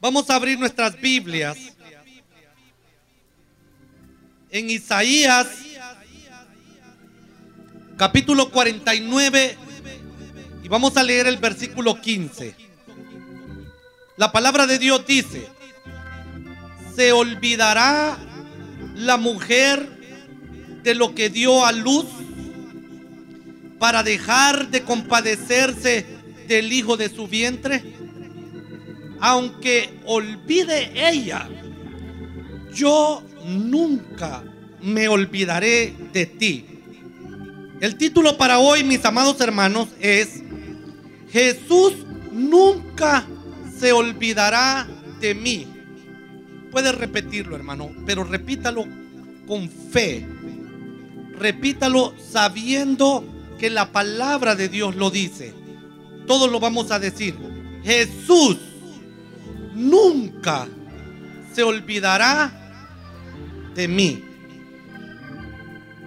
Vamos a abrir nuestras Biblias en Isaías capítulo 49 y vamos a leer el versículo 15. La palabra de Dios dice, se olvidará la mujer de lo que dio a luz para dejar de compadecerse del hijo de su vientre? Aunque olvide ella, yo nunca me olvidaré de ti. El título para hoy, mis amados hermanos, es Jesús nunca se olvidará de mí. Puede repetirlo, hermano, pero repítalo con fe. Repítalo sabiendo que la palabra de Dios lo dice. Todos lo vamos a decir. Jesús nunca se olvidará de mí.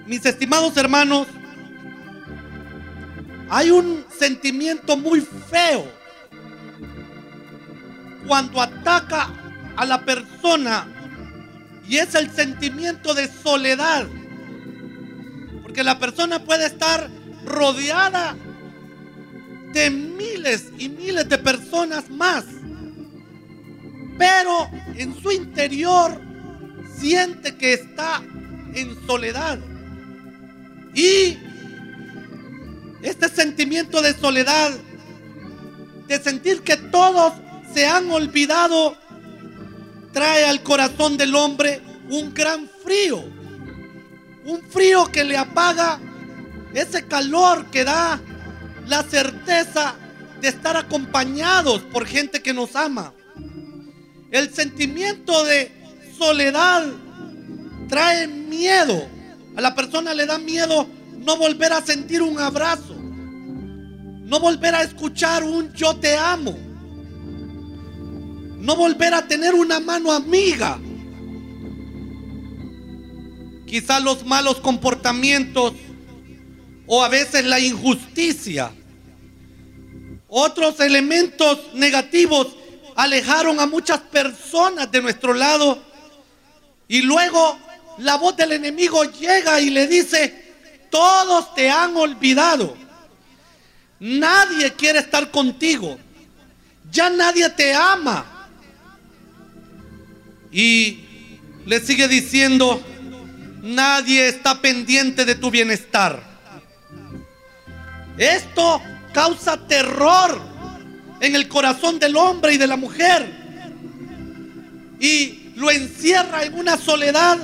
Mis estimados hermanos, hay un sentimiento muy feo cuando ataca a la persona y es el sentimiento de soledad. Porque la persona puede estar rodeada de miles y miles de personas más. Pero en su interior siente que está en soledad. Y este sentimiento de soledad, de sentir que todos se han olvidado, trae al corazón del hombre un gran frío. Un frío que le apaga ese calor que da la certeza de estar acompañados por gente que nos ama. El sentimiento de soledad trae miedo. A la persona le da miedo no volver a sentir un abrazo. No volver a escuchar un yo te amo. No volver a tener una mano amiga. Quizá los malos comportamientos o a veces la injusticia. Otros elementos negativos alejaron a muchas personas de nuestro lado y luego la voz del enemigo llega y le dice, todos te han olvidado. Nadie quiere estar contigo. Ya nadie te ama. Y le sigue diciendo, nadie está pendiente de tu bienestar. Esto causa terror en el corazón del hombre y de la mujer. Y lo encierra en una soledad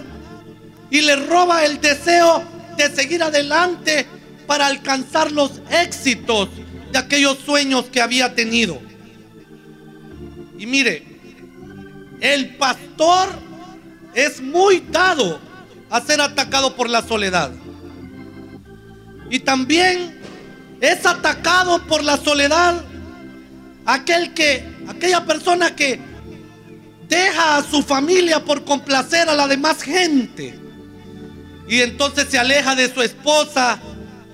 y le roba el deseo de seguir adelante para alcanzar los éxitos de aquellos sueños que había tenido. Y mire, el pastor es muy dado a ser atacado por la soledad. Y también es atacado por la soledad aquel que aquella persona que deja a su familia por complacer a la demás gente y entonces se aleja de su esposa,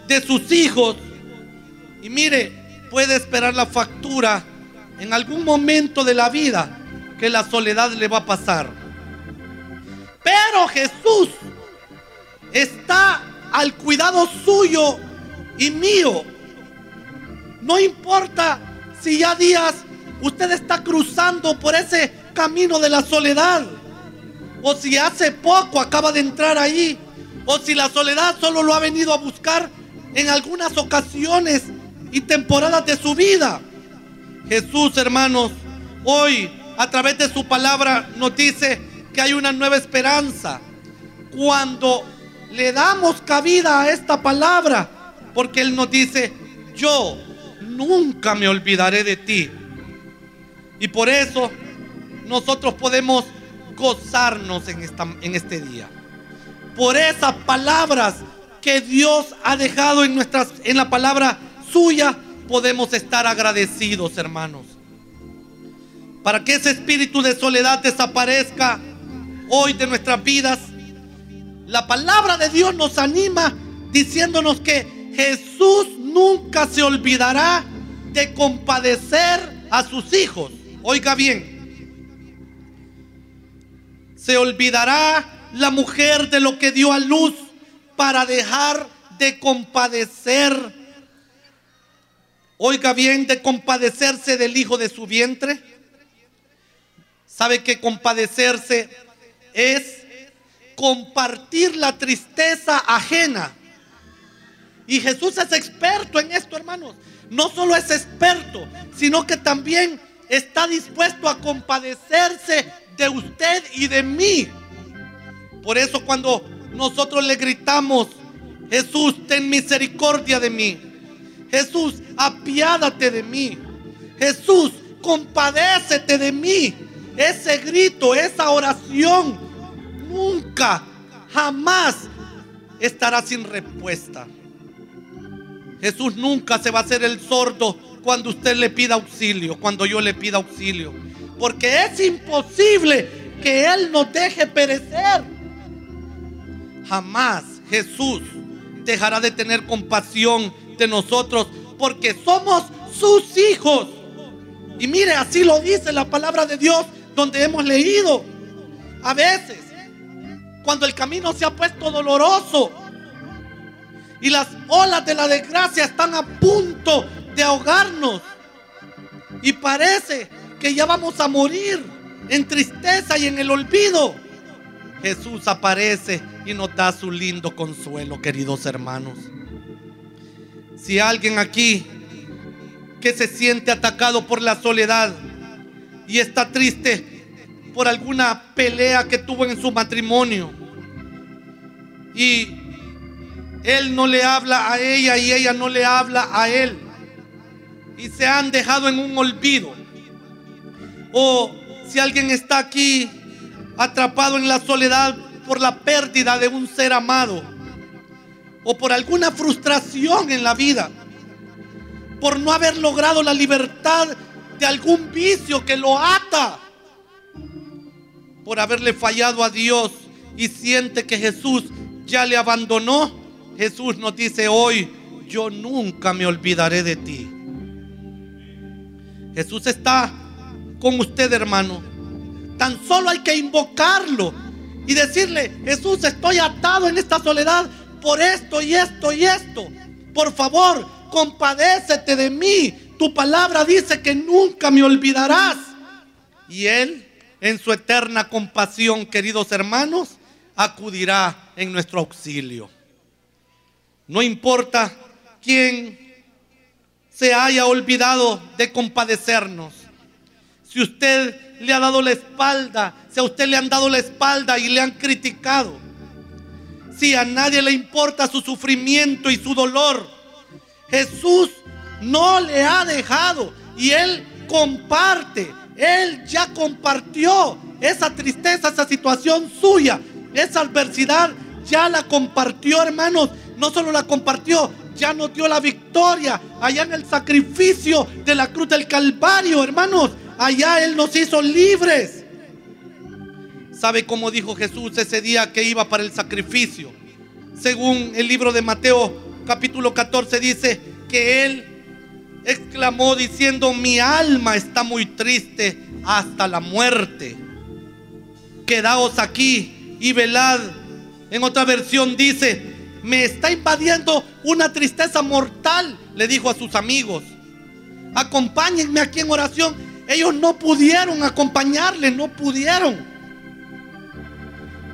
de sus hijos. Y mire, puede esperar la factura en algún momento de la vida que la soledad le va a pasar. Pero Jesús está al cuidado suyo y mío. No importa si ya días usted está cruzando por ese camino de la soledad. O si hace poco acaba de entrar ahí o si la soledad solo lo ha venido a buscar en algunas ocasiones y temporadas de su vida. Jesús, hermanos, hoy a través de su palabra nos dice que hay una nueva esperanza. Cuando le damos cabida a esta palabra, porque Él nos dice, yo nunca me olvidaré de ti. Y por eso nosotros podemos gozarnos en, esta, en este día por esas palabras que Dios ha dejado en, nuestras, en la palabra suya, podemos estar agradecidos, hermanos. Para que ese espíritu de soledad desaparezca hoy de nuestras vidas, la palabra de Dios nos anima diciéndonos que Jesús nunca se olvidará de compadecer a sus hijos. Oiga bien, Se olvidará la mujer de lo que dio a luz para dejar de compadecer. Oiga bien, de compadecerse del hijo de su vientre. ¿Sabe que compadecerse es compartir la tristeza ajena? Y Jesús es experto en esto, hermanos. No solo es experto, sino que también está dispuesto a compadecerse de usted y de mí. Por eso cuando nosotros le gritamos, Jesús, ten misericordia de mí. Jesús, apiádate de mí. Jesús, compadécete de mí. Ese grito, esa oración, nunca, jamás estará sin respuesta. Jesús nunca se va a hacer el sordo cuando usted le pida auxilio, cuando yo le pida auxilio. Porque es imposible que Él nos deje perecer. Jamás Jesús dejará de tener compasión de nosotros porque somos sus hijos. Y mire, así lo dice la palabra de Dios donde hemos leído. A veces, cuando el camino se ha puesto doloroso y las olas de la desgracia están a punto de ahogarnos y parece que ya vamos a morir en tristeza y en el olvido, Jesús aparece y nos da su lindo consuelo, queridos hermanos. Si alguien aquí que se siente atacado por la soledad y está triste por alguna pelea que tuvo en su matrimonio y él no le habla a ella y ella no le habla a él y se han dejado en un olvido. O si alguien está aquí atrapado en la soledad por la pérdida de un ser amado o por alguna frustración en la vida, por no haber logrado la libertad de algún vicio que lo ata, por haberle fallado a Dios y siente que Jesús ya le abandonó, Jesús nos dice hoy, yo nunca me olvidaré de ti. Jesús está con usted, hermano. Tan solo hay que invocarlo y decirle, Jesús, estoy atado en esta soledad por esto y esto y esto. Por favor, compadécete de mí. Tu palabra dice que nunca me olvidarás. Y Él, en su eterna compasión, queridos hermanos, acudirá en nuestro auxilio. No importa quién se haya olvidado de compadecernos. Si usted le ha dado la espalda, si a usted le han dado la espalda y le han criticado, si a nadie le importa su sufrimiento y su dolor, Jesús no le ha dejado y Él comparte, Él ya compartió esa tristeza, esa situación suya, esa adversidad, ya la compartió, hermanos. No solo la compartió, ya nos dio la victoria allá en el sacrificio de la cruz del Calvario, hermanos. Allá Él nos hizo libres. ¿Sabe cómo dijo Jesús ese día que iba para el sacrificio? Según el libro de Mateo capítulo 14 dice que Él exclamó diciendo, mi alma está muy triste hasta la muerte. Quedaos aquí y velad. En otra versión dice, me está invadiendo una tristeza mortal, le dijo a sus amigos. Acompáñenme aquí en oración. Ellos no pudieron acompañarle, no pudieron.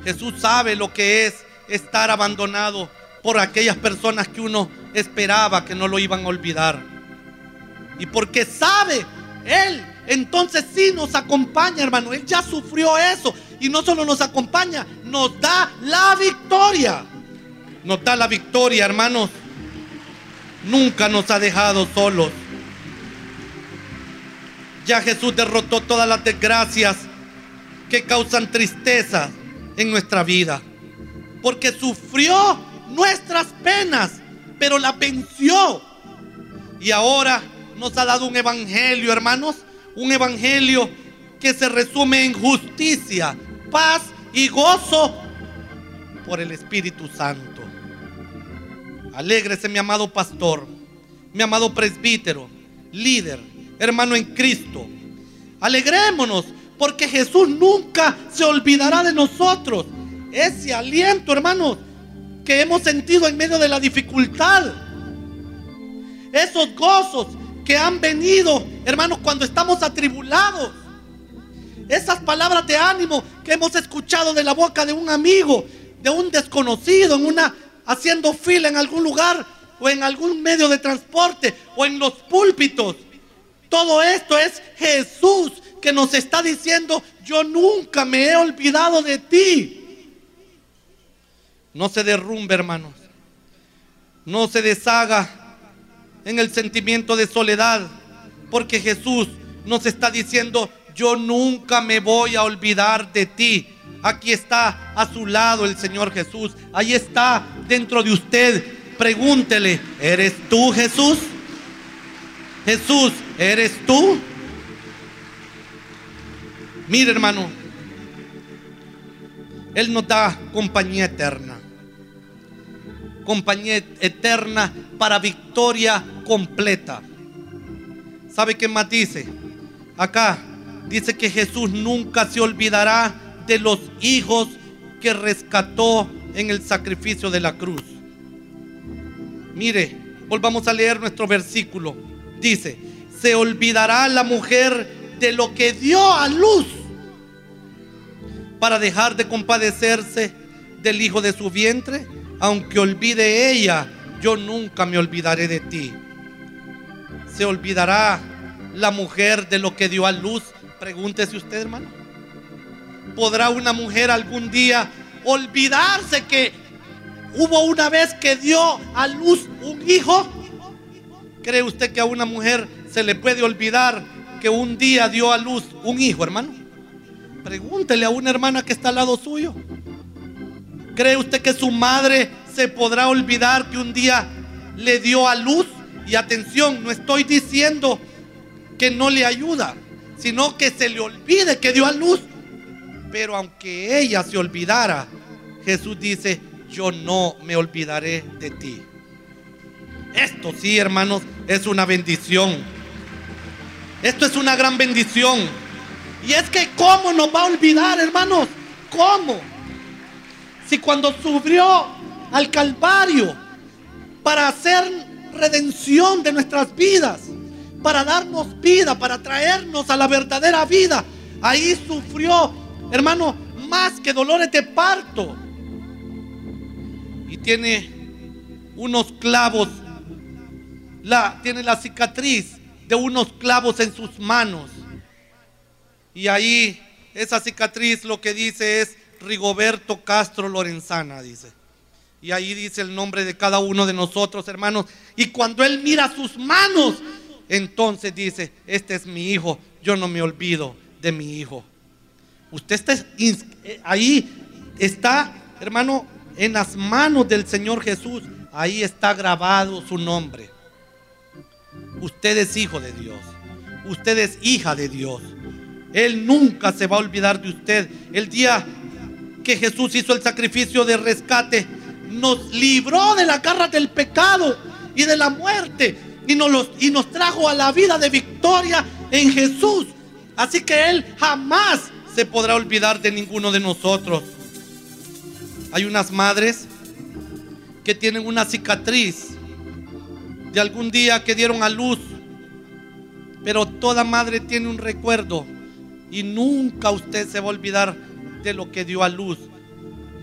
Jesús sabe lo que es estar abandonado por aquellas personas que uno esperaba que no lo iban a olvidar. Y porque sabe, Él entonces sí nos acompaña, hermano. Él ya sufrió eso. Y no solo nos acompaña, nos da la victoria nos da la victoria, hermanos. Nunca nos ha dejado solos. Ya Jesús derrotó todas las desgracias que causan tristeza en nuestra vida. Porque sufrió nuestras penas, pero la venció. Y ahora nos ha dado un evangelio, hermanos. Un evangelio que se resume en justicia, paz y gozo por el Espíritu Santo. Alégrese mi amado pastor, mi amado presbítero, líder, hermano en Cristo. Alegrémonos porque Jesús nunca se olvidará de nosotros. Ese aliento, hermanos, que hemos sentido en medio de la dificultad. Esos gozos que han venido, hermanos, cuando estamos atribulados. Esas palabras de ánimo que hemos escuchado de la boca de un amigo, de un desconocido, en una haciendo fila en algún lugar o en algún medio de transporte o en los púlpitos. Todo esto es Jesús que nos está diciendo, yo nunca me he olvidado de ti. No se derrumbe, hermanos. No se deshaga en el sentimiento de soledad, porque Jesús nos está diciendo, yo nunca me voy a olvidar de ti. Aquí está a su lado el Señor Jesús. Ahí está dentro de usted. Pregúntele, ¿eres tú Jesús? Jesús, ¿eres tú? Mire hermano, Él nos da compañía eterna. Compañía eterna para victoria completa. ¿Sabe qué más dice? Acá dice que Jesús nunca se olvidará de los hijos que rescató en el sacrificio de la cruz. Mire, volvamos a leer nuestro versículo. Dice, se olvidará la mujer de lo que dio a luz para dejar de compadecerse del hijo de su vientre, aunque olvide ella, yo nunca me olvidaré de ti. Se olvidará la mujer de lo que dio a luz. Pregúntese usted, hermano. ¿Podrá una mujer algún día olvidarse que hubo una vez que dio a luz un hijo? ¿Cree usted que a una mujer se le puede olvidar que un día dio a luz un hijo, hermano? Pregúntele a una hermana que está al lado suyo. ¿Cree usted que su madre se podrá olvidar que un día le dio a luz? Y atención, no estoy diciendo que no le ayuda, sino que se le olvide que dio a luz. Pero aunque ella se olvidara, Jesús dice, yo no me olvidaré de ti. Esto sí, hermanos, es una bendición. Esto es una gran bendición. Y es que ¿cómo nos va a olvidar, hermanos? ¿Cómo? Si cuando subió al Calvario para hacer redención de nuestras vidas, para darnos vida, para traernos a la verdadera vida, ahí sufrió, hermano, más que dolores de parto. Y tiene unos clavos, la, tiene la cicatriz de unos clavos en sus manos. Y ahí esa cicatriz lo que dice es Rigoberto Castro Lorenzana, dice. Y ahí dice el nombre de cada uno de nosotros, hermanos. Y cuando él mira sus manos, entonces dice, este es mi hijo, yo no me olvido de mi hijo. Usted está eh, ahí, está, hermano, en las manos del Señor Jesús. Ahí está grabado su nombre. Usted es hijo de Dios. Usted es hija de Dios. Él nunca se va a olvidar de usted. El día que Jesús hizo el sacrificio de rescate, nos libró de la garra del pecado y de la muerte y nos, y nos trajo a la vida de victoria en Jesús. Así que Él jamás se podrá olvidar de ninguno de nosotros. Hay unas madres que tienen una cicatriz de algún día que dieron a luz, pero toda madre tiene un recuerdo y nunca usted se va a olvidar de lo que dio a luz.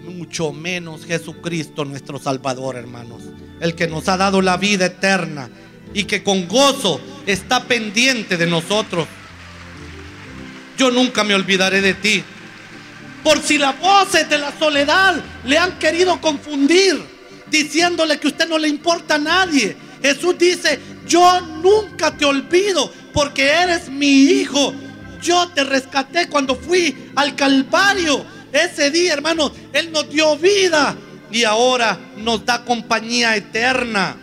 Mucho menos Jesucristo nuestro Salvador, hermanos. El que nos ha dado la vida eterna y que con gozo está pendiente de nosotros. Yo nunca me olvidaré de ti. Por si las voces de la soledad le han querido confundir, diciéndole que usted no le importa a nadie. Jesús dice, yo nunca te olvido porque eres mi hijo yo te rescaté cuando fui al Calvario. Ese día, hermano, Él nos dio vida y ahora nos da compañía eterna.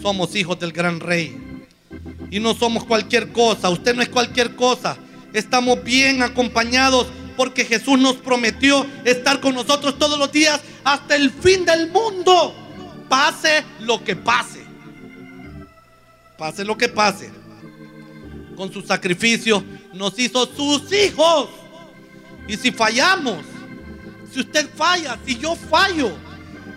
Somos hijos del gran rey. Y no somos cualquier cosa. Usted no es cualquier cosa. Estamos bien acompañados porque Jesús nos prometió estar con nosotros todos los días hasta el fin del mundo. Pase lo que pase. Pase lo que pase. Con su sacrificio nos hizo sus hijos. Y si fallamos, si usted falla, si yo fallo,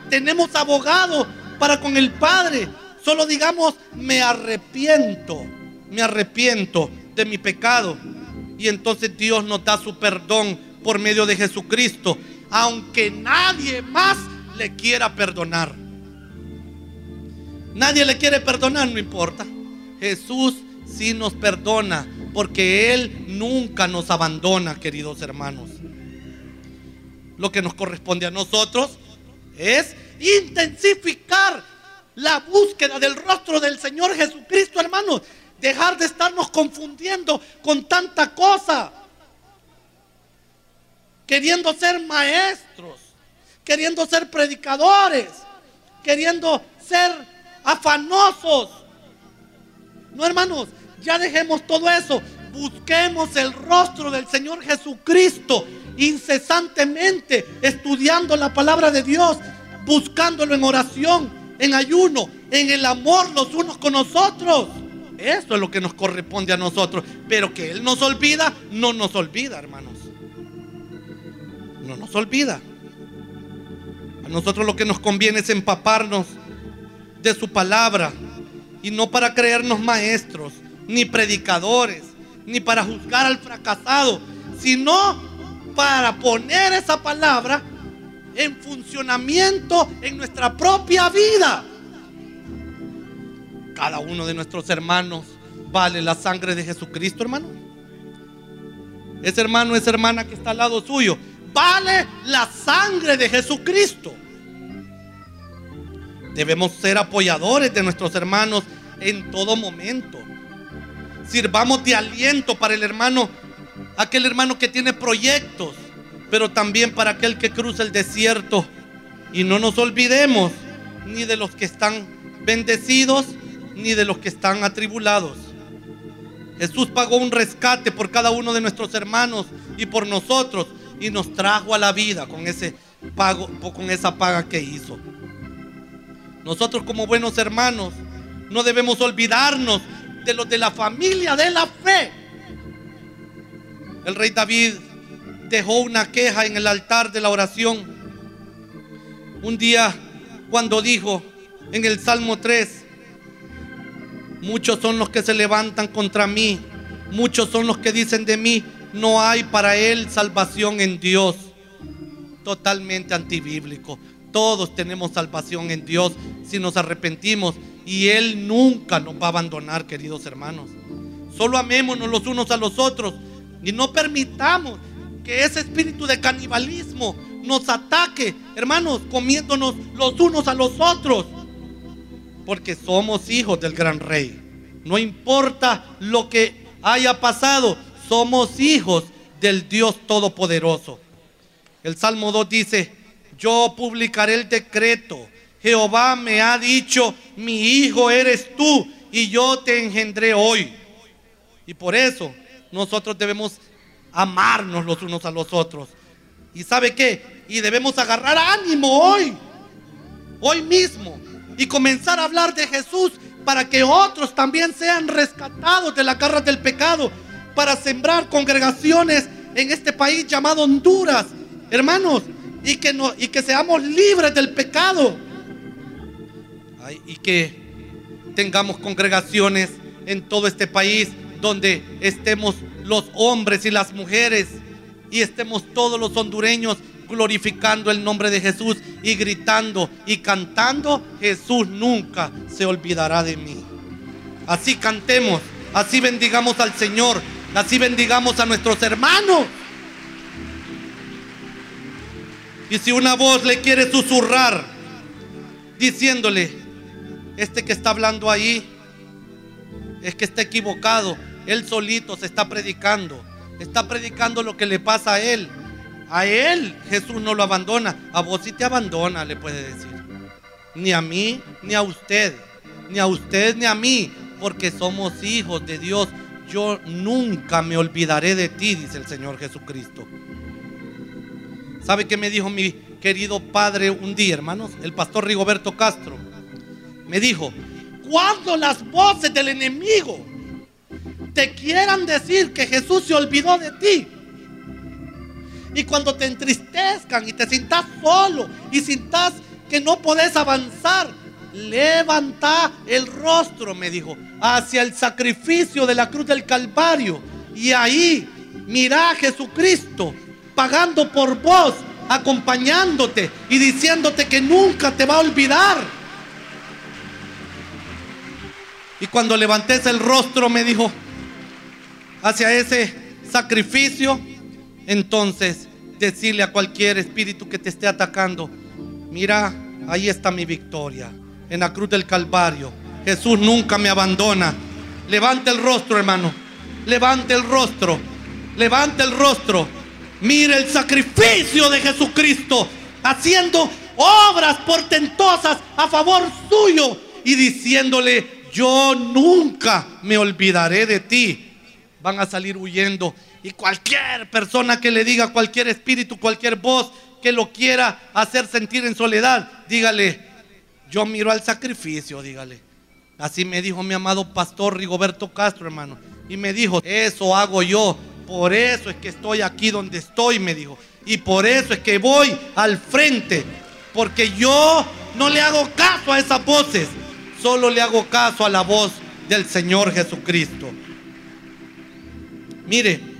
tenemos abogado para con el Padre. Solo digamos, me arrepiento, me arrepiento de mi pecado. Y entonces Dios nos da su perdón por medio de Jesucristo, aunque nadie más le quiera perdonar. Nadie le quiere perdonar, no importa. Jesús sí nos perdona porque Él nunca nos abandona, queridos hermanos. Lo que nos corresponde a nosotros es intensificar la búsqueda del rostro del Señor Jesucristo, hermanos. Dejar de estarnos confundiendo con tanta cosa. Queriendo ser maestros, queriendo ser predicadores, queriendo ser afanosos. No, hermanos, ya dejemos todo eso. Busquemos el rostro del Señor Jesucristo incesantemente, estudiando la palabra de Dios, buscándolo en oración, en ayuno, en el amor los unos con nosotros. Eso es lo que nos corresponde a nosotros. Pero que Él nos olvida, no nos olvida, hermanos. No nos olvida. A nosotros lo que nos conviene es empaparnos de su palabra. Y no para creernos maestros, ni predicadores, ni para juzgar al fracasado, sino para poner esa palabra en funcionamiento en nuestra propia vida. Cada uno de nuestros hermanos vale la sangre de Jesucristo, hermano. Ese hermano, esa hermana que está al lado suyo, vale la sangre de Jesucristo. Debemos ser apoyadores de nuestros hermanos en todo momento. Sirvamos de aliento para el hermano, aquel hermano que tiene proyectos, pero también para aquel que cruza el desierto. Y no nos olvidemos ni de los que están bendecidos, ni de los que están atribulados. Jesús pagó un rescate por cada uno de nuestros hermanos y por nosotros y nos trajo a la vida con ese pago, con esa paga que hizo. Nosotros como buenos hermanos no debemos olvidarnos de los de la familia de la fe. El rey David dejó una queja en el altar de la oración. Un día cuando dijo en el Salmo 3, Muchos son los que se levantan contra mí. Muchos son los que dicen de mí, no hay para él salvación en Dios. Totalmente antibíblico. Todos tenemos salvación en Dios si nos arrepentimos y Él nunca nos va a abandonar, queridos hermanos. Solo amémonos los unos a los otros y no permitamos que ese espíritu de canibalismo nos ataque, hermanos, comiéndonos los unos a los otros porque somos hijos del gran rey. No importa lo que haya pasado, somos hijos del Dios Todopoderoso. El Salmo 2 dice, yo publicaré el decreto. Jehová me ha dicho, mi hijo eres tú y yo te engendré hoy. Y por eso nosotros debemos amarnos los unos a los otros. ¿Y sabe qué? Y debemos agarrar ánimo hoy, hoy mismo y comenzar a hablar de Jesús para que otros también sean rescatados de la garra del pecado, para sembrar congregaciones en este país llamado Honduras, hermanos, y que, no, y que seamos libres del pecado. y que tengamos congregaciones en todo este país donde estemos los hombres y las mujeres y estemos todos los hondureños glorificando el nombre de Jesús y gritando y cantando, Jesús nunca se olvidará de mí. Así cantemos, así bendigamos al Señor, así bendigamos a nuestros hermanos. Y si una voz le quiere susurrar, diciéndole, este que está hablando ahí, es que está equivocado, él solito se está predicando, está predicando lo que le pasa a él. A él Jesús no lo abandona. A vos sí te abandona, le puede decir. Ni a mí, ni a usted. Ni a usted, ni a mí. Porque somos hijos de Dios. Yo nunca me olvidaré de ti, dice el Señor Jesucristo. ¿Sabe qué me dijo mi querido padre un día, hermanos? El pastor Rigoberto Castro. Me dijo, cuando las voces del enemigo te quieran decir que Jesús se olvidó de ti. Y cuando te entristezcan y te sientas solo y sientas que no podés avanzar, levanta el rostro, me dijo, hacia el sacrificio de la cruz del Calvario. Y ahí mira a Jesucristo pagando por vos, acompañándote y diciéndote que nunca te va a olvidar. Y cuando levantes el rostro, me dijo, hacia ese sacrificio, entonces decirle a cualquier espíritu que te esté atacando, mira, ahí está mi victoria, en la cruz del Calvario. Jesús nunca me abandona. Levante el rostro, hermano. Levante el rostro. Levante el rostro. Mire el sacrificio de Jesucristo haciendo obras portentosas a favor suyo y diciéndole, yo nunca me olvidaré de ti. Van a salir huyendo y cualquier persona que le diga, cualquier espíritu, cualquier voz que lo quiera hacer sentir en soledad, dígale, yo miro al sacrificio, dígale. Así me dijo mi amado pastor Rigoberto Castro, hermano. Y me dijo, eso hago yo. Por eso es que estoy aquí donde estoy, me dijo. Y por eso es que voy al frente. Porque yo no le hago caso a esas voces. Solo le hago caso a la voz del Señor Jesucristo. Mire,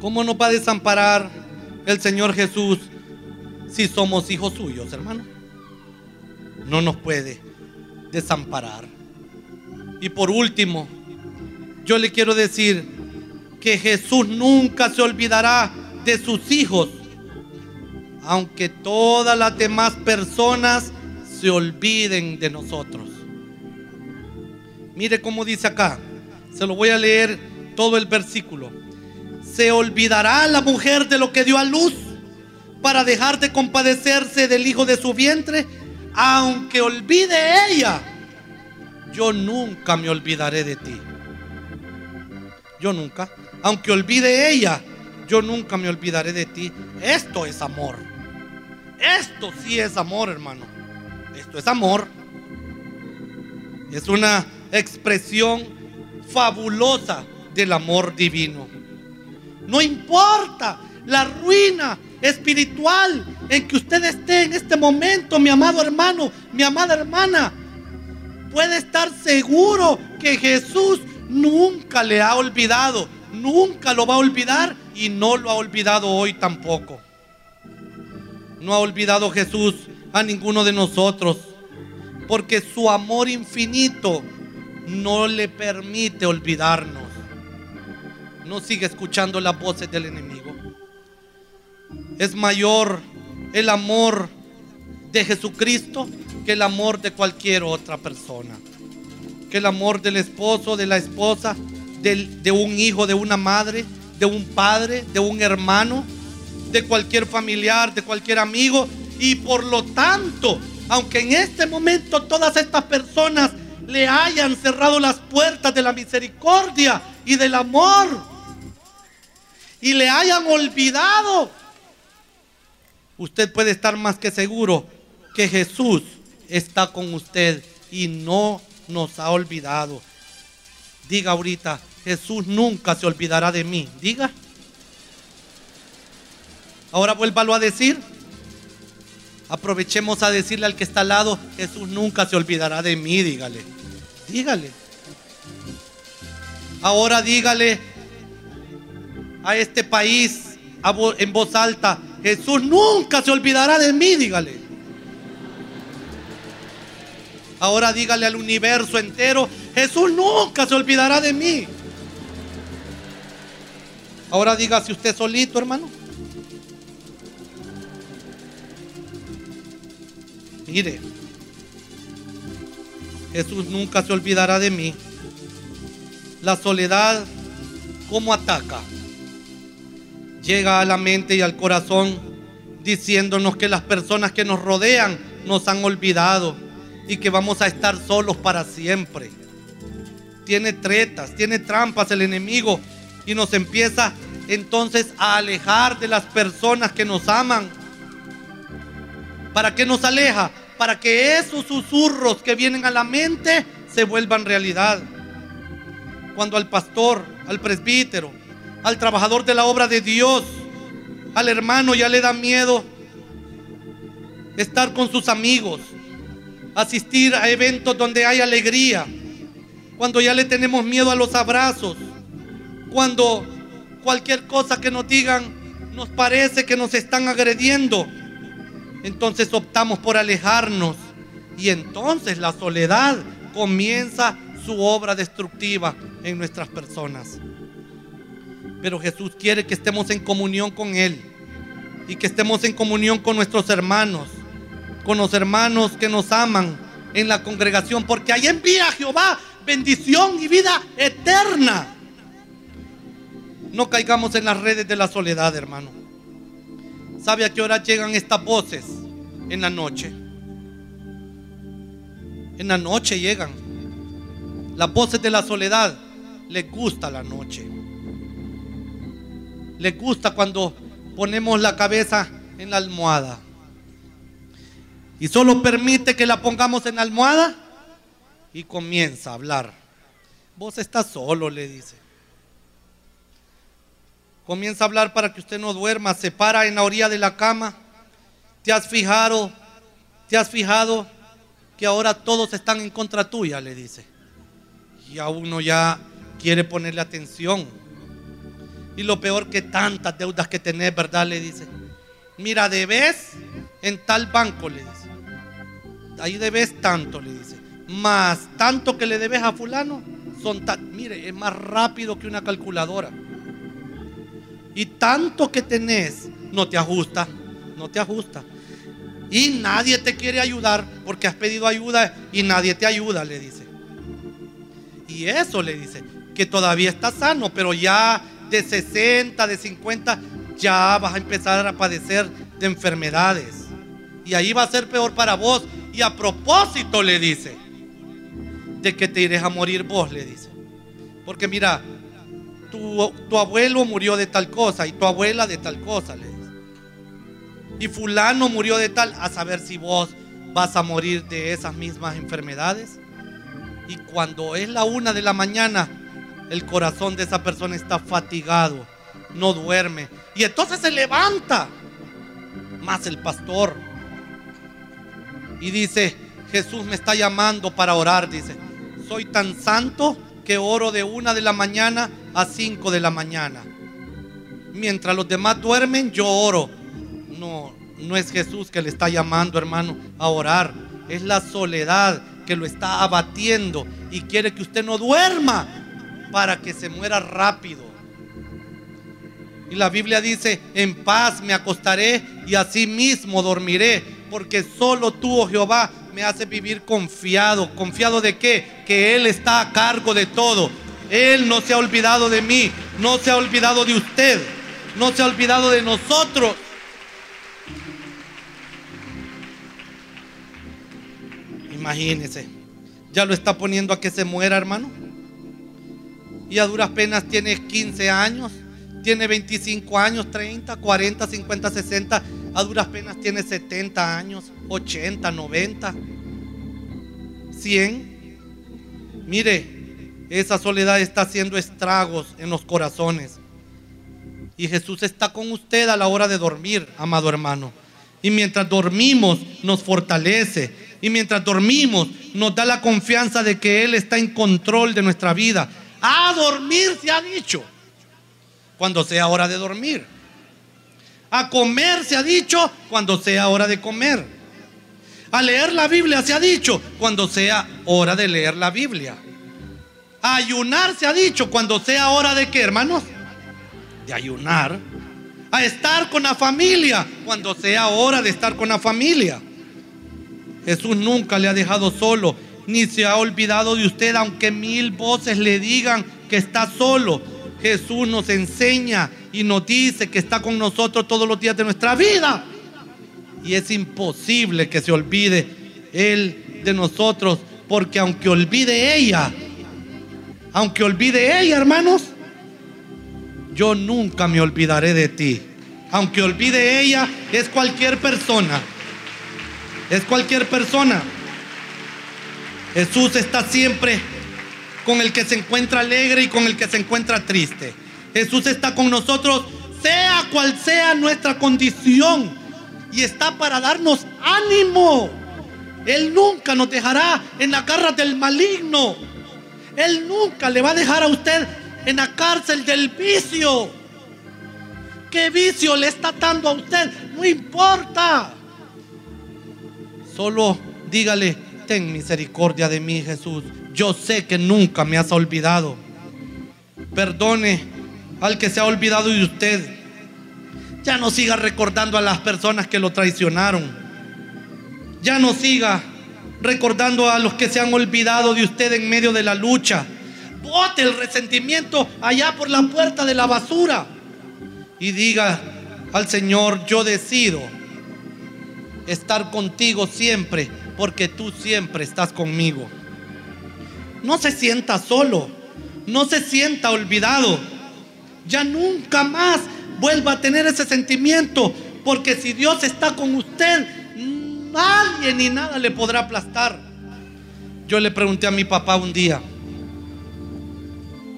¿cómo nos va a desamparar el Señor Jesús si somos hijos suyos, hermano? No nos puede desamparar. Y por último, yo le quiero decir que Jesús nunca se olvidará de sus hijos, aunque todas las demás personas se olviden de nosotros. Mire cómo dice acá. Se lo voy a leer todo el versículo. Se olvidará la mujer de lo que dio a luz para dejar de compadecerse del hijo de su vientre, aunque olvide ella. Yo nunca me olvidaré de ti. Yo nunca. Aunque olvide ella, yo nunca me olvidaré de ti. Esto es amor. Esto sí es amor, hermano. Esto es amor. Es una expresión fabulosa del amor divino. No importa la ruina espiritual en que usted esté en este momento, mi amado hermano, mi amada hermana. Puede estar seguro que Jesús nunca le ha olvidado, nunca lo va a olvidar y no lo ha olvidado hoy tampoco. No ha olvidado Jesús a ninguno de nosotros, porque su amor infinito no le permite olvidarnos. No sigue escuchando las voces del enemigo. Es mayor el amor de Jesucristo que el amor de cualquier otra persona. Que el amor del esposo, de la esposa, de un hijo, de una madre, de un padre, de un hermano, de cualquier familiar, de cualquier amigo, y por lo tanto, aunque en este momento todas estas personas le hayan cerrado las puertas de la misericordia y del amor y le hayan olvidado, usted puede estar más que seguro que Jesús está con usted y no nos ha olvidado. Diga ahorita, Jesús nunca se olvidará de mí. Diga. Ahora vuélvalo a decir. Aprovechemos a decirle al que está al lado, Jesús nunca se olvidará de mí, dígale. Dígale. Ahora dígale a este país en voz alta, Jesús nunca se olvidará de mí, dígale. Ahora dígale al universo entero, Jesús nunca se olvidará de mí. Ahora dígase usted solito, hermano. Mire, Jesús nunca se olvidará de mí. La soledad, ¿cómo ataca? Llega a la mente y al corazón diciéndonos que las personas que nos rodean nos han olvidado y que vamos a estar solos para siempre. Tiene tretas, tiene trampas el enemigo y nos empieza entonces a alejar de las personas que nos aman ¿Para qué nos aleja? Para que esos susurros que vienen a la mente se vuelvan realidad. cuando al pastor, al presbítero, al trabajador de la obra de Dios, al hermano ya le da miedo estar con sus amigos, asistir a eventos donde hay alegría, cuando ya le tenemos miedo a los abrazos, cuando cualquier cosa que nos digan nos parece que nos están agrediendo, entonces optamos por alejarnos y entonces la soledad comienza su obra destructiva en nuestras personas. Pero Jesús quiere que estemos en comunión con Él y que estemos en comunión con nuestros hermanos, con los hermanos que nos aman en la congregación, porque ahí envía Jehová bendición y vida eterna. No caigamos en las redes de la soledad, hermano. ¿Sabe a qué hora llegan estas voces? En la noche. En la noche llegan. Las voces de la soledad les gusta la noche. Les gusta cuando ponemos la cabeza en la almohada. Y solo permite que la pongamos en la almohada y comienza a hablar. Vos estás solo, le dice. Comienza a hablar para que usted no duerma. Se para en la orilla de la cama. ¿Te has fijado? ¿Te has fijado que ahora todos están en contra tuya? Le dice. Y a uno ya quiere ponerle atención. Y lo peor que tantas deudas que tenés, ¿verdad? Le dice. Mira, debes en tal banco, le dice. Ahí debes tanto, le dice. Más tanto que le debes a fulano, son tan, mire, es más rápido que una calculadora. Y tanto que tenés, no te ajusta, no te ajusta. Y nadie te quiere ayudar porque has pedido ayuda y nadie te ayuda, le dice. Y eso le dice, que todavía está sano, pero ya de 60, de 50, ya vas a empezar a padecer de enfermedades. Y ahí va a ser peor para vos. Y a propósito le dice, de que te irás a morir vos, le dice. Porque mira, tu, tu abuelo murió de tal cosa y tu abuela de tal cosa, le. Y fulano murió de tal, a saber si vos vas a morir de esas mismas enfermedades. Y cuando es la una de la mañana, el corazón de esa persona está fatigado, no duerme. Y entonces se levanta más el pastor. Y dice, Jesús me está llamando para orar, dice. Soy tan santo que oro de una de la mañana a cinco de la mañana. Mientras los demás duermen, yo oro. No, no es Jesús que le está llamando, hermano, a orar. Es la soledad que lo está abatiendo y quiere que usted no duerma para que se muera rápido. Y la Biblia dice, en paz me acostaré y así mismo dormiré, porque solo tú, oh Jehová, me haces vivir confiado. ¿Confiado de qué? Que Él está a cargo de todo. Él no se ha olvidado de mí, no se ha olvidado de usted, no se ha olvidado de nosotros. Imagínese, ya lo está poniendo a que se muera, hermano. Y a duras penas tiene 15 años, tiene 25 años, 30, 40, 50, 60. A duras penas tiene 70 años, 80, 90, 100. Mire, esa soledad está haciendo estragos en los corazones. Y Jesús está con usted a la hora de dormir, amado hermano. Y mientras dormimos nos fortalece. Y mientras dormimos nos da la confianza de que Él está en control de nuestra vida. A dormir se ha dicho. Cuando sea hora de dormir. A comer se ha dicho cuando sea hora de comer. A leer la Biblia se ha dicho cuando sea hora de leer la Biblia. A ayunar se ha dicho cuando sea hora de qué, hermanos? De ayunar. A estar con la familia cuando sea hora de estar con la familia. Jesús nunca le ha dejado solo ni se ha olvidado de usted, aunque mil voces le digan que está solo. Jesús nos enseña y nos dice que está con nosotros todos los días de nuestra vida. Y es imposible que se olvide Él de nosotros, porque aunque olvide ella, aunque olvide ella, hermanos, yo nunca me olvidaré de ti. Aunque olvide ella, es cualquier persona. Es cualquier persona. Jesús está siempre con el que se encuentra alegre y con el que se encuentra triste. Jesús está con nosotros, sea cual sea nuestra condición, y está para darnos ánimo. Él nunca nos dejará en la garra del maligno. Él nunca le va a dejar a usted en la cárcel del vicio. ¿Qué vicio le está dando a usted? No importa. Solo dígale, ten misericordia de mí, Jesús. Yo sé que nunca me has olvidado. Perdone al que se ha olvidado de usted. Ya no siga recordando a las personas que lo traicionaron. Ya no siga recordando a los que se han olvidado de usted en medio de la lucha. Bote el resentimiento allá por la puerta de la basura y diga al Señor, yo decido estar contigo siempre porque tú siempre estás conmigo. No se sienta solo, no se sienta olvidado. Ya nunca más vuelva a tener ese sentimiento porque si Dios está con usted, nadie ni nada le podrá aplastar. Yo le pregunté a mi papá un día,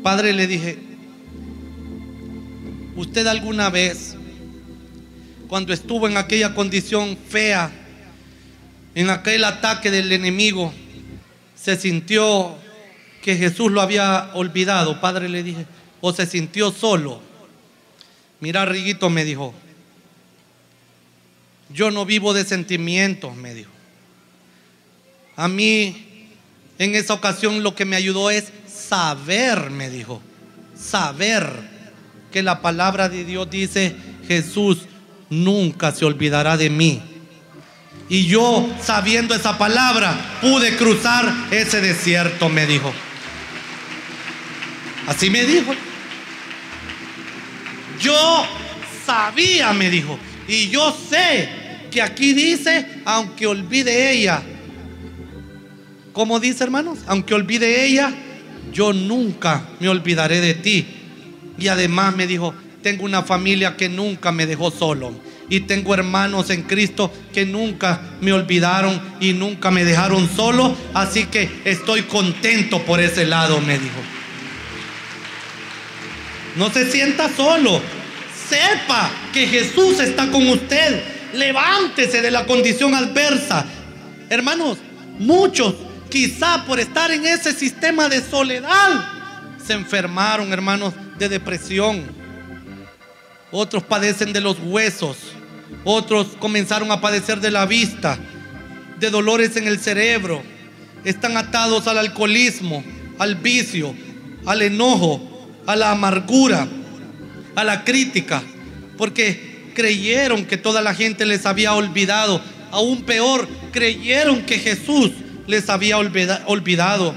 padre, le dije, ¿usted alguna vez, cuando estuvo en aquella condición fea, en aquel ataque del enemigo, se sintió que Jesús lo había olvidado? Padre, le dije, o se sintió solo. Mira, Riguito me dijo, yo no vivo de sentimientos, me dijo. A mí en esa ocasión lo que me ayudó es saber, me dijo, saber que la palabra de Dios dice, Jesús nunca se olvidará de mí. Y yo, sabiendo esa palabra, pude cruzar ese desierto, me dijo. Así me dijo. Yo sabía, me dijo. Y yo sé que aquí dice, aunque olvide ella. ¿Cómo dice, hermanos? Aunque olvide ella, yo nunca me olvidaré de ti. Y además me dijo, tengo una familia que nunca me dejó solo. Y tengo hermanos en Cristo que nunca me olvidaron y nunca me dejaron solo. Así que estoy contento por ese lado, me dijo. No se sienta solo. Sepa que Jesús está con usted Levántese de la condición adversa. Hermanos, muchos, quizá por estar en ese sistema de soledad, se enfermaron, hermanos, de depresión. Otros padecen de los huesos. Otros comenzaron a padecer de la vista, de dolores en el cerebro. Están atados al alcoholismo, al vicio, al enojo, a la amargura, a la crítica. Porque creyeron que toda la gente les había olvidado. Aún peor, creyeron que Jesús les había olvidado.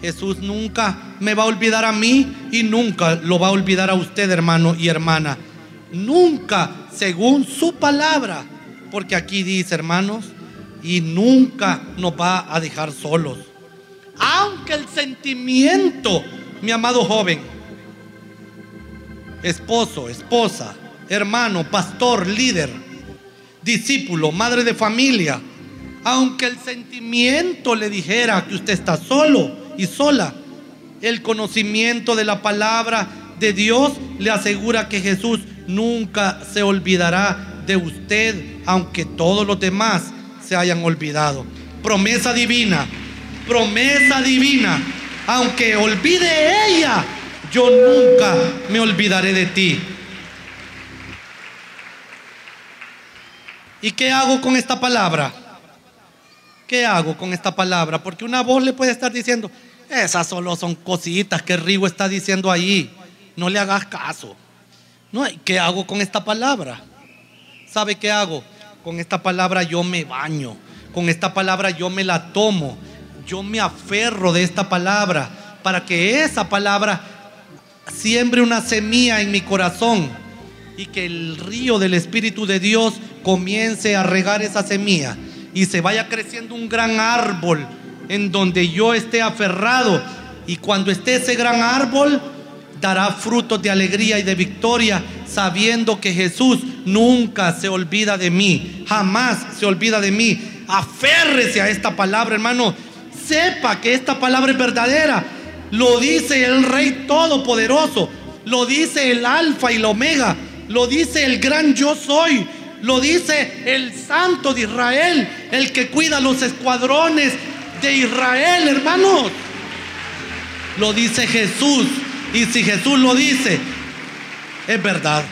Jesús nunca me va a olvidar a mí y nunca lo va a olvidar a usted, hermano y hermana. Nunca, según su palabra. Porque aquí dice, hermanos, y nunca nos va a dejar solos. Aunque el sentimiento, mi amado joven, esposo, esposa, hermano, pastor, líder, discípulo, madre de familia, aunque el sentimiento le dijera que usted está solo y sola, el conocimiento de la palabra de Dios le asegura que Jesús nunca se olvidará de usted, aunque todos los demás se hayan olvidado. Promesa divina, promesa divina, aunque olvide ella, yo nunca me olvidaré de ti. ¿Y qué hago con esta palabra? ¿Qué hago con esta palabra? Porque una voz le puede estar diciendo, esas solo son cositas que Rigo está diciendo ahí. No le hagas caso. No, ¿Qué hago con esta palabra? ¿Sabe qué hago? Con esta palabra yo me baño. Con esta palabra yo me la tomo. Yo me aferro de esta palabra para que esa palabra siembre una semilla en mi corazón y que el río del Espíritu de Dios comience a regar esa semilla y se vaya creciendo un gran árbol en donde yo esté aferrado y cuando esté ese gran árbol dará frutos de alegría y de victoria sabiendo que Jesús nunca se olvida de mí, jamás se olvida de mí. Aférrese a esta palabra, hermano. Sepa que esta palabra es verdadera. lo dice el Rey Todopoderoso, lo dice el Alfa y el Omega, lo dice el gran yo soy, lo dice el Santo de Israel, el que cuida los escuadrones de Israel, hermanos. Lo dice Jesús. Y si Jesús lo dice, es verdad.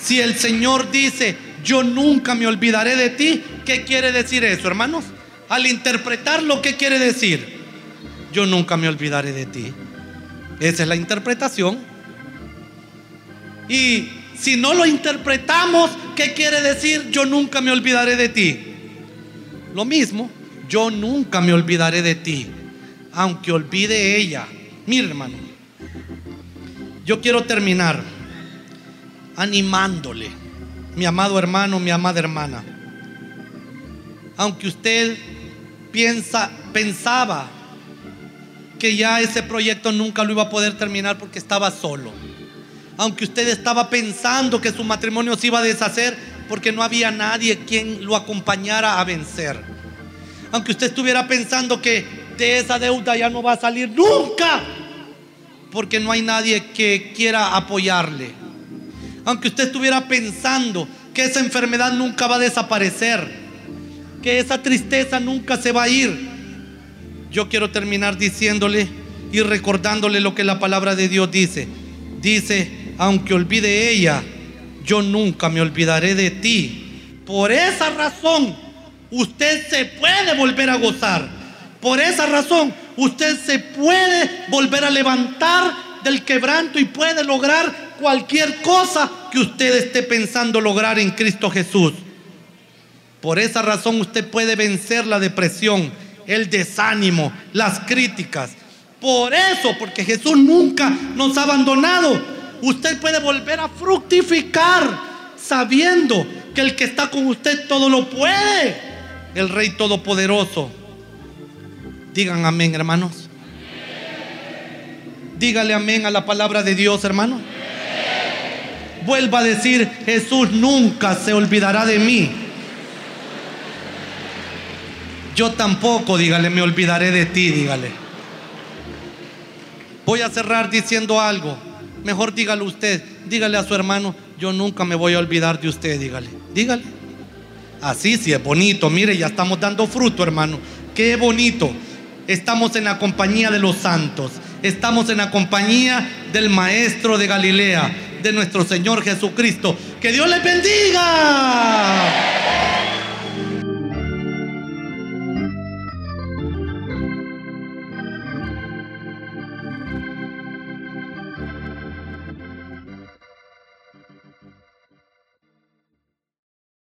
Si el Señor dice, yo nunca me olvidaré de ti, ¿qué quiere decir eso, hermanos? Al interpretarlo, ¿qué quiere decir? Yo nunca me olvidaré de ti. Esa es la interpretación. Y si no lo interpretamos, ¿qué quiere decir? Yo nunca me olvidaré de ti. Lo mismo, yo nunca me olvidaré de ti, aunque olvide ella. Mire, hermano, yo quiero terminar animándole, mi amado hermano, mi amada hermana. Aunque usted piensa, pensaba que ya ese proyecto nunca lo iba a poder terminar porque estaba solo aunque usted estaba pensando que su matrimonio se iba a deshacer porque no había nadie quien lo acompañara a vencer. Aunque usted estuviera pensando que de esa deuda ya no va a salir nunca porque no hay nadie que quiera apoyarle. Aunque usted estuviera pensando que esa enfermedad nunca va a desaparecer, que esa tristeza nunca se va a ir. Yo quiero terminar diciéndole y recordándole lo que la palabra de Dios dice. Dice, aunque olvide ella, yo nunca me olvidaré de ti. Por esa razón, usted se puede volver a gozar. Por esa razón, usted se puede volver a levantar del quebranto y puede lograr cualquier cosa que usted esté pensando lograr en Cristo Jesús. Por esa razón usted puede vencer la depresión, el desánimo, las críticas. Por eso, porque Jesús nunca nos ha abandonado usted puede volver a fructificar sabiendo que el que está con usted todo lo puede. El Rey Todopoderoso. Digan amén, hermanos. Dígale amén a la palabra de Dios, hermano. Vuelva a decir, Jesús nunca se olvidará de mí. Yo tampoco, dígale, me olvidaré de ti, dígale. Voy a cerrar diciendo algo. Mejor dígalo usted, dígale a su hermano, yo nunca me voy a olvidar de usted, dígale, dígale. Así sí es bonito, mire, ya estamos dando fruto, hermano. Qué bonito. Estamos en la compañía de los santos, estamos en la compañía del Maestro de Galilea, de nuestro Señor Jesucristo. Que Dios les bendiga.